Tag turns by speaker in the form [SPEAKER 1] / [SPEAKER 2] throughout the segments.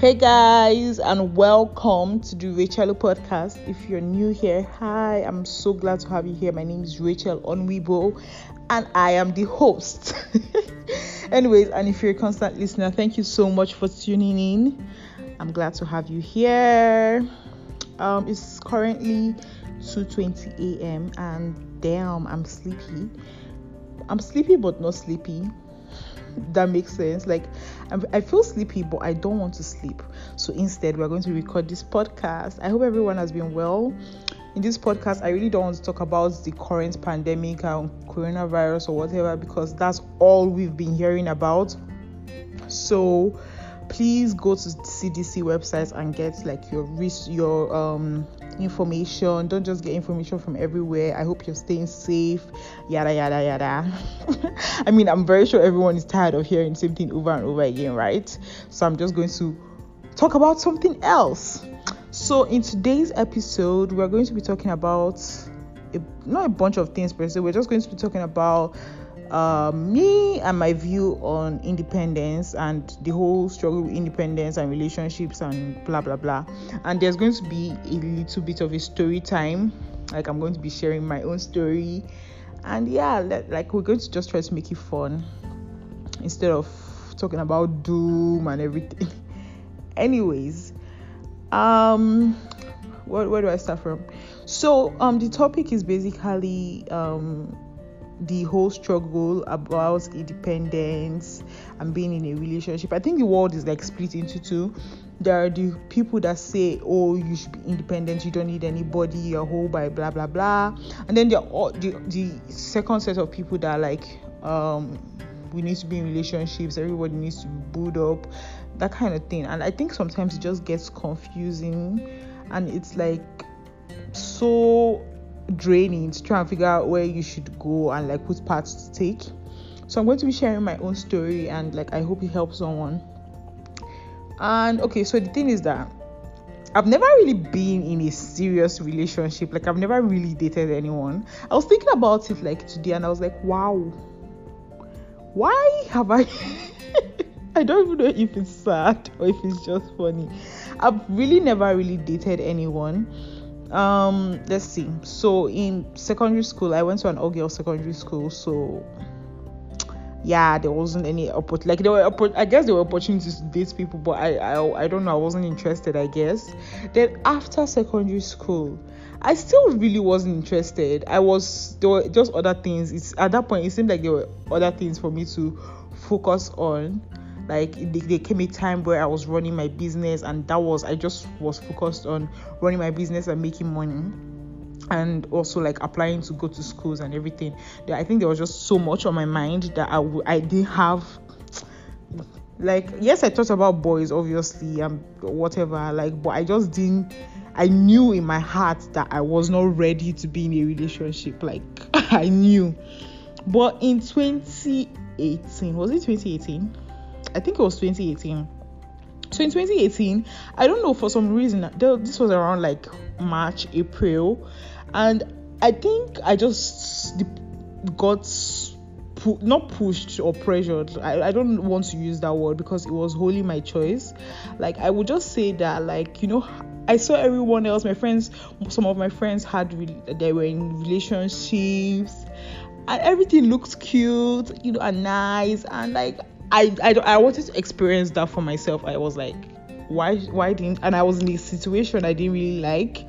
[SPEAKER 1] Hey guys, and welcome to the Rachel podcast. If you're new here, hi, I'm so glad to have you here. My name is Rachel Onwebo, and I am the host. Anyways, and if you're a constant listener, thank you so much for tuning in. I'm glad to have you here. Um, it's currently 2:20 a.m. and damn, I'm sleepy. I'm sleepy but not sleepy that makes sense. Like i feel sleepy but i don't want to sleep. So instead we're going to record this podcast. I hope everyone has been well. In this podcast i really don't want to talk about the current pandemic and coronavirus or whatever because that's all we've been hearing about. So please go to cdc websites and get like your risk your um information. Don't just get information from everywhere. I hope you're staying safe. Yada yada yada. I mean, I'm very sure everyone is tired of hearing the same thing over and over again, right? So I'm just going to talk about something else. So in today's episode, we're going to be talking about a, not a bunch of things per se. We're just going to be talking about uh, me and my view on independence and the whole struggle with independence and relationships and blah blah blah. And there's going to be a little bit of a story time. Like I'm going to be sharing my own story, and yeah, like we're going to just try to make it fun instead of talking about doom and everything. Anyways, um, where, where do I start from? So um, the topic is basically um the whole struggle about independence and being in a relationship. I think the world is like split into two. There are the people that say, "Oh, you should be independent. You don't need anybody. You're whole by blah blah blah." And then there are the the second set of people that are like, um, "We need to be in relationships. Everybody needs to booed up." That kind of thing. And I think sometimes it just gets confusing, and it's like so draining to try and figure out where you should go and like which paths to take. So I'm going to be sharing my own story and like I hope it helps someone. And okay, so the thing is that I've never really been in a serious relationship. Like I've never really dated anyone. I was thinking about it like today and I was like, wow. Why have I I don't even know if it's sad or if it's just funny. I've really never really dated anyone um let's see. So in secondary school i went to an all girls secondary school so yeah there wasn't any opportunity like there were i guess there were opportunities to date people but I, I i don't know i wasn't interested i guess. Then after secondary school i still really wasn't interested. I was there were just other things. It's at that point it seemed like there were other things for me to focus on like there came a time where i was running my business and that was i just was focused on running my business and making money and also like applying to go to schools and everything. I think there was just so much on my mind that I w- I didn't have like yes i thought about boys obviously and whatever like but i just didn't i knew in my heart that i was not ready to be in a relationship like i knew. But in 2018 was it 2018 I think it was 2018. So in 2018, I don't know for some reason this was around like March, April, and I think I just got not pushed or pressured. I, I don't want to use that word because it was wholly my choice. Like I would just say that like you know I saw everyone else, my friends, some of my friends had they were in relationships and everything looked cute, you know, and nice and like I, I I wanted to experience that for myself. I was like, why why didn't? And I was in a situation I didn't really like,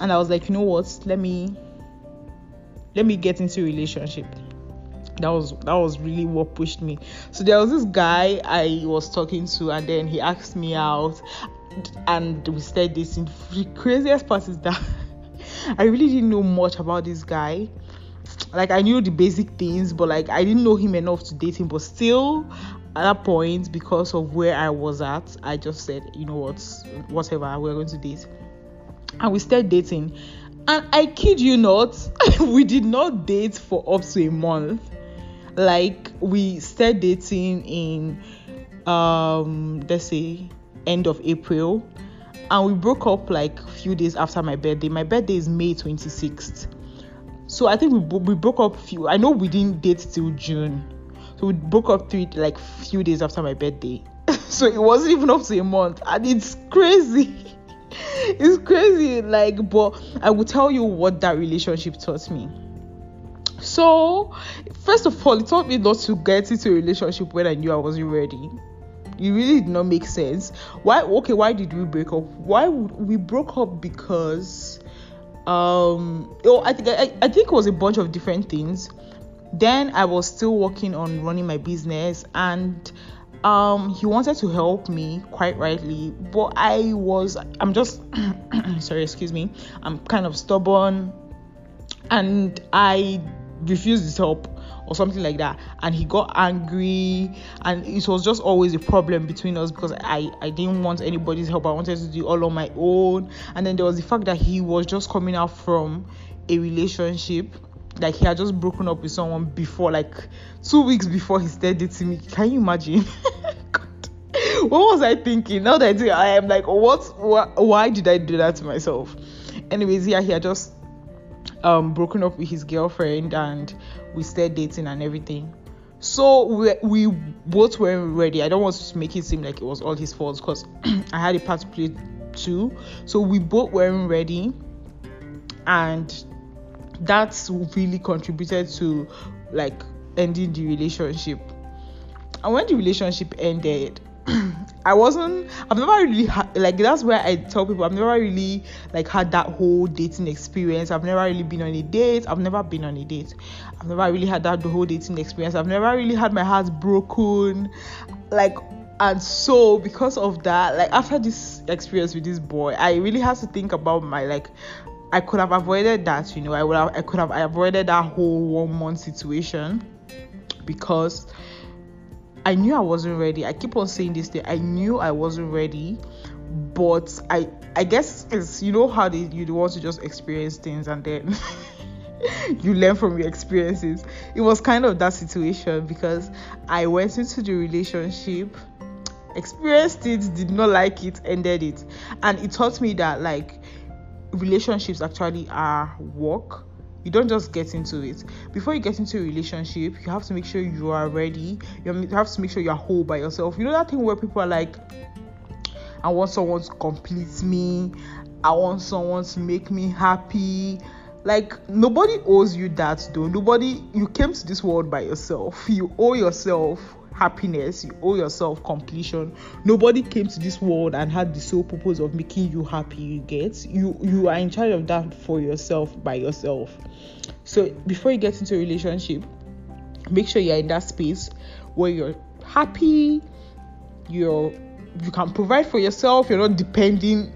[SPEAKER 1] and I was like, you know what? Let me let me get into a relationship. That was that was really what pushed me. So there was this guy I was talking to, and then he asked me out, and we started dating. The craziest part is that I really didn't know much about this guy like I knew the basic things, but like I didn't know him enough to date him. But still, at that point, because of where I was at, I just said, you know what, whatever, we're going to date. And we started dating. And I kid you not, we did not date for up to a month. Like we started dating in um let's say end of April and we broke up like a few days after my birthday. My birthday is May 26th so I think we, we broke up few. I know we didn't date till June, so we broke up three like few days after my birthday. so it wasn't even up to a month, and it's crazy. it's crazy, like, but I will tell you what that relationship taught me. So, first of all, it taught me not to get into a relationship when I knew I wasn't ready. It really did not make sense. Why? Okay, why did we break up? Why would we broke up because um oh I think I, I think it was a bunch of different things. Then I was still working on running my business and um he wanted to help me quite rightly but i was i'm just sorry excuse me i'm kind of stubborn and i refused his help or something like that. And he got angry and it was just always a problem between us because i i didn't want anybody's help. I wanted to do all on my own. And then there was the fact that he was just coming out from a relationship like he had just broken up with someone before like two weeks before he started dating me. Can you imagine? What was i thinking? Now that i I am like what wh- why did i do that to myself? Anyways yeah he had just um broken up with his girlfriend and we started dating and everything. So we, we both weren't ready. I don't want to make it seem like it was all his fault because i had a part to play too. So we both weren't ready. And that's really contributed to like ending the relationship. And when the relationship ended I wasn't I've never really had like that's where I tell people I've never really like had that whole dating experience. I've never really been on a date. I've never been on a date. I've never really had that the whole dating experience. I've never really had my heart broken. Like and so because of that, like after this experience with this boy, I really had to think about my like I could have avoided that, you know. I would have I could have avoided that whole one month situation because I knew I wasn't ready. I keep on saying this thing. I knew I wasn't ready, but I I guess it's you know how they you want to just experience things and then you learn from your experiences. It was kind of that situation because I went into the relationship, experienced it, did not like it, ended it, and it taught me that like relationships actually are work you don't just get into it. Before you get into a relationship you have to make sure you are ready. You have to make sure you're whole by yourself. You know that thing where people are like i want someone to complete me. I want someone to make me happy. Like nobody owes you that though. Nobody you came to this world by yourself. You owe yourself happiness you owe yourself completion. Nobody came to this world and had the sole purpose of making you happy you get? You you are in charge of that for yourself by yourself. So before you get into a relationship make sure you're in that space where you're happy you're you can provide for yourself you're not depending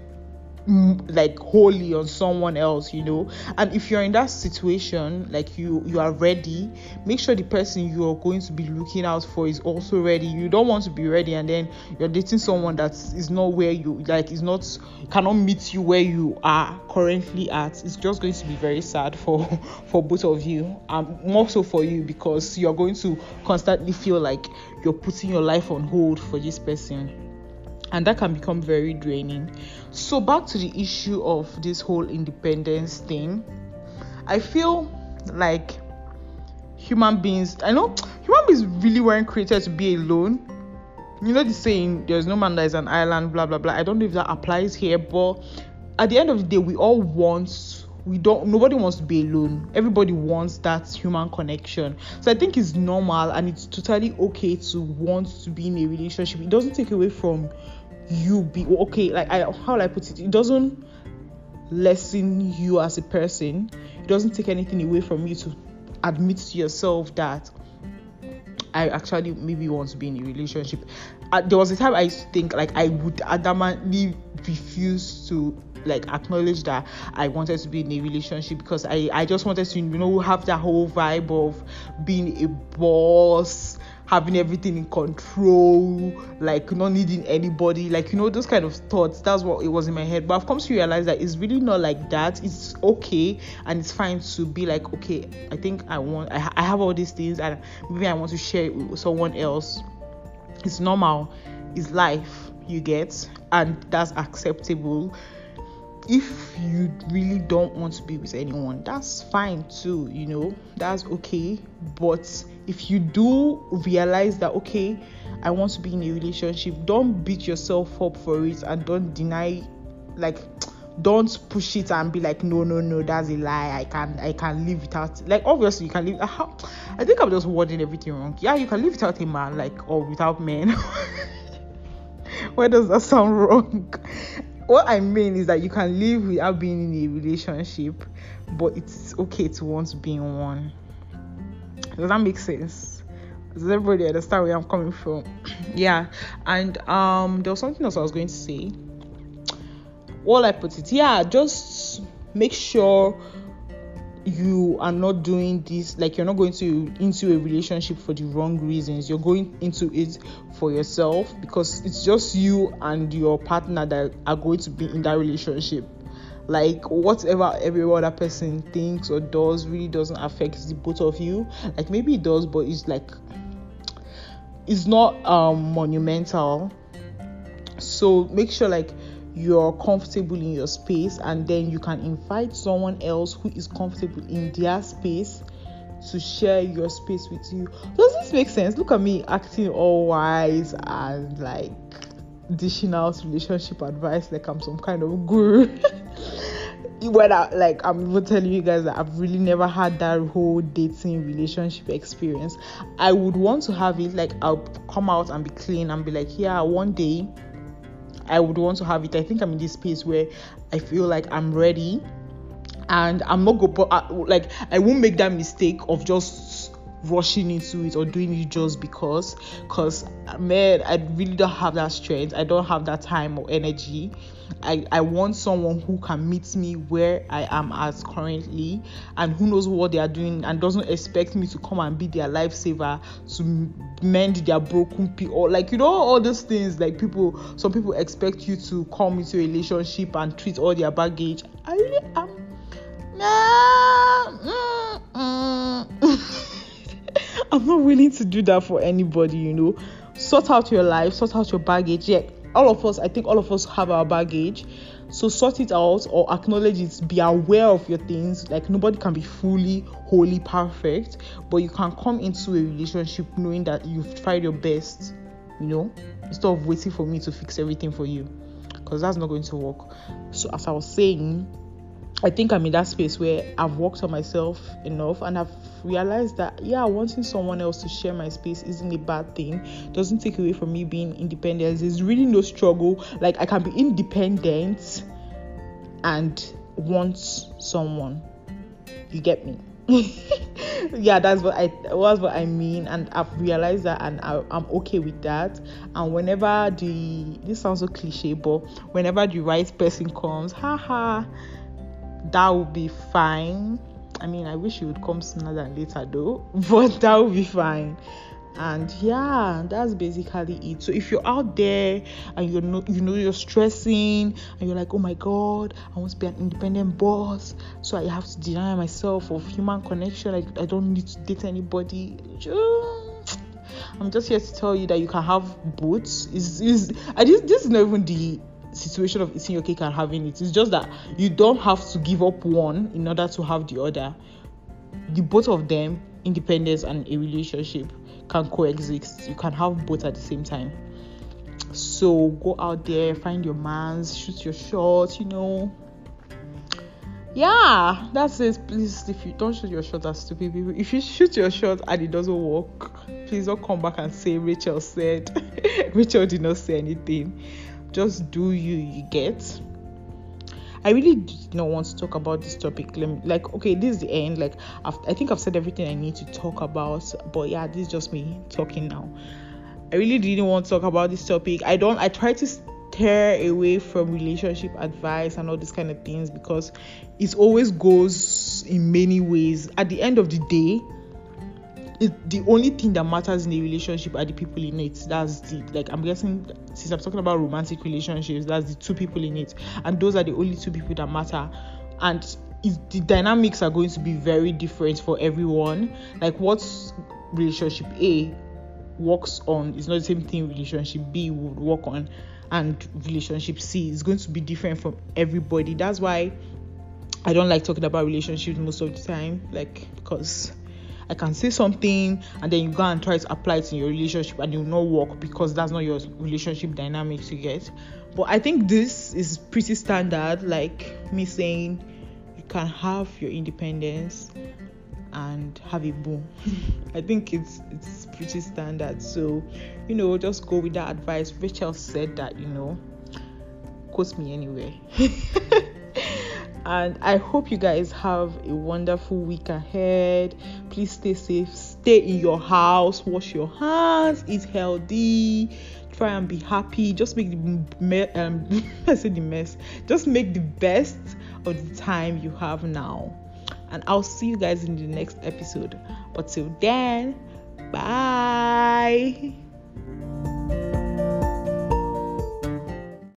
[SPEAKER 1] like wholly on someone else you know? And if you're in that situation like you you are ready make sure the person you're going to be looking out for is also ready. You don't want to be ready and then you're dating someone that is not where you like is not cannot meet you where you are currently at. It's just going to be very sad for for both of you and more so for you because you're going to constantly feel like you're putting your life on hold for this person and that can become very draining. So, back to the issue of this whole independence thing, I feel like human beings, I know human beings really weren't created to be alone. You know, the saying, there's no man that is an island, blah blah blah. I don't know if that applies here, but at the end of the day, we all want we don't nobody wants to be alone. Everybody wants that human connection. So i think it's normal and it's totally okay to want to be in a relationship. It doesn't take away from you be okay like I, how i put it? It doesn't lessen you as a person. It doesn't take anything away from you to admit to yourself that I actually maybe want to be in a relationship. Uh, there was a time I used to think like I would adamantly refuse to like acknowledge that I wanted to be in a relationship because I I just wanted to you know have that whole vibe of being a boss having everything in control, like not needing anybody, like you know, those kind of thoughts. That's what it was in my head. But I've come to realize that it's really not like that. It's okay and it's fine to be like, okay, I think I want, I, I have all these things and maybe I want to share it with someone else. It's normal, it's life, you get, and that's acceptable if you really don't want to be with anyone, that's fine too, you know, that's okay. But if you do realize that okay i want to be in a relationship don't beat yourself up for it and don't deny like don't push it and be like no no no that's a lie. I can i can live without like obviously you can live uh, how, i think i'm just wording everything wrong. Yeah you can live without a man like or without men. Why does that sound wrong? What i mean is that you can live without being in a relationship but it's okay to want to be in one does that make sense? Does everybody understand where i'm coming from? Yeah and um there was something else i was going to say. Well I put it, yeah, just make sure you are not doing this like you're not going to into a relationship for the wrong reasons. You're going into it for yourself because it's just you and your partner that are going to be in that relationship like whatever every other person thinks or does really doesn't affect the both of you like maybe it does but it's like it's not um monumental so make sure like you're comfortable in your space and then you can invite someone else who is comfortable in their space to share your space with you. Does this make sense? Look at me acting all wise and like dishing out relationship advice like I'm some kind of guru. when I like I'm even telling you guys that I've really never had that whole dating relationship experience. I would want to have it like I'll come out and be clean and be like, yeah, one day I would want to have it. I think I'm in this space where I feel like I'm ready and I'm not go uh, like I won't make that mistake of just rushing into it or doing it just because because man I really don't have that strength. I don't have that time or energy. I, I want someone who can meet me where I am as currently and who knows what they are doing and doesn't expect me to come and be their lifesaver to mend their broken piece or like you know all those things like people some people expect you to come into a relationship and treat all their baggage. I really am mm, mm. I'm not willing to do that for anybody, you know. Sort out your life, sort out your baggage. Yeah, all of us, I think all of us have our baggage. So sort it out or acknowledge it. Be aware of your things. Like nobody can be fully, wholly perfect, but you can come into a relationship knowing that you've tried your best, you know, instead of waiting for me to fix everything for you. Because that's not going to work. So as I was saying, I think I'm in that space where I've worked on myself enough and I've realized that yeah, wanting someone else to share my space isn't a bad thing. Doesn't take away from me being independent. There's really no struggle. Like I can be independent and want someone. You get me? yeah, that's what I was what I mean, and I've realized that, and I, am okay with that. And whenever the this sounds so cliche, but whenever the right person comes, haha, that will be fine. I mean, I wish it would come sooner than later though, but that would be fine. And yeah, that's basically it. So if you're out there and you know you know you're stressing and you're like, oh my god, I want to be an independent boss, so I have to deny myself of human connection. I, I don't need to date anybody. I'm just here to tell you that you can have both. Is is I this this is not even the situation of eating your cake and having it. It's just that you don't have to give up one in order to have the other. The both of them, independence and a relationship, can coexist. You can have both at the same time. So go out there, find your mans, shoot your shot, you know. Yeah, that's it. Please, if you don't shoot your shot at stupid people, if you shoot your shot and it doesn't work, please don't come back and say Rachel said. Rachel did not say anything just do you you get I really did not want to talk about this topic. Like, okay, this is the end. Like, I've, i think I've said everything I need to talk about. But yeah, this is just me talking now. I really didn't want to talk about this topic. I don't. I try to steer away from relationship advice and all these kind of things because it always goes in many ways. At the end of the day, it, the only thing that matters in a relationship are the people in it. That's the like I'm guessing since I'm talking about romantic relationships, that's the two people in it, and those are the only two people that matter. And the dynamics are going to be very different for everyone. Like what relationship A works on is not the same thing relationship B would work on, and relationship C is going to be different from everybody. That's why I don't like talking about relationships most of the time, like because I can say something and then you go and try to apply it in your relationship and it will not work because that's not your relationship dynamics you get. But I think this is pretty standard, like me saying you can have your independence and have a boom. I think it's it's pretty standard. So, you know, just go with that advice. Rachel said that, you know, quote me anyway. and I hope you guys have a wonderful week ahead. Please stay safe, stay in your house, wash your hands, eat healthy, try and be happy. Just make the me- um I said the mess. Just make the best of the time you have now. And I'll see you guys in the next episode. But till then, bye.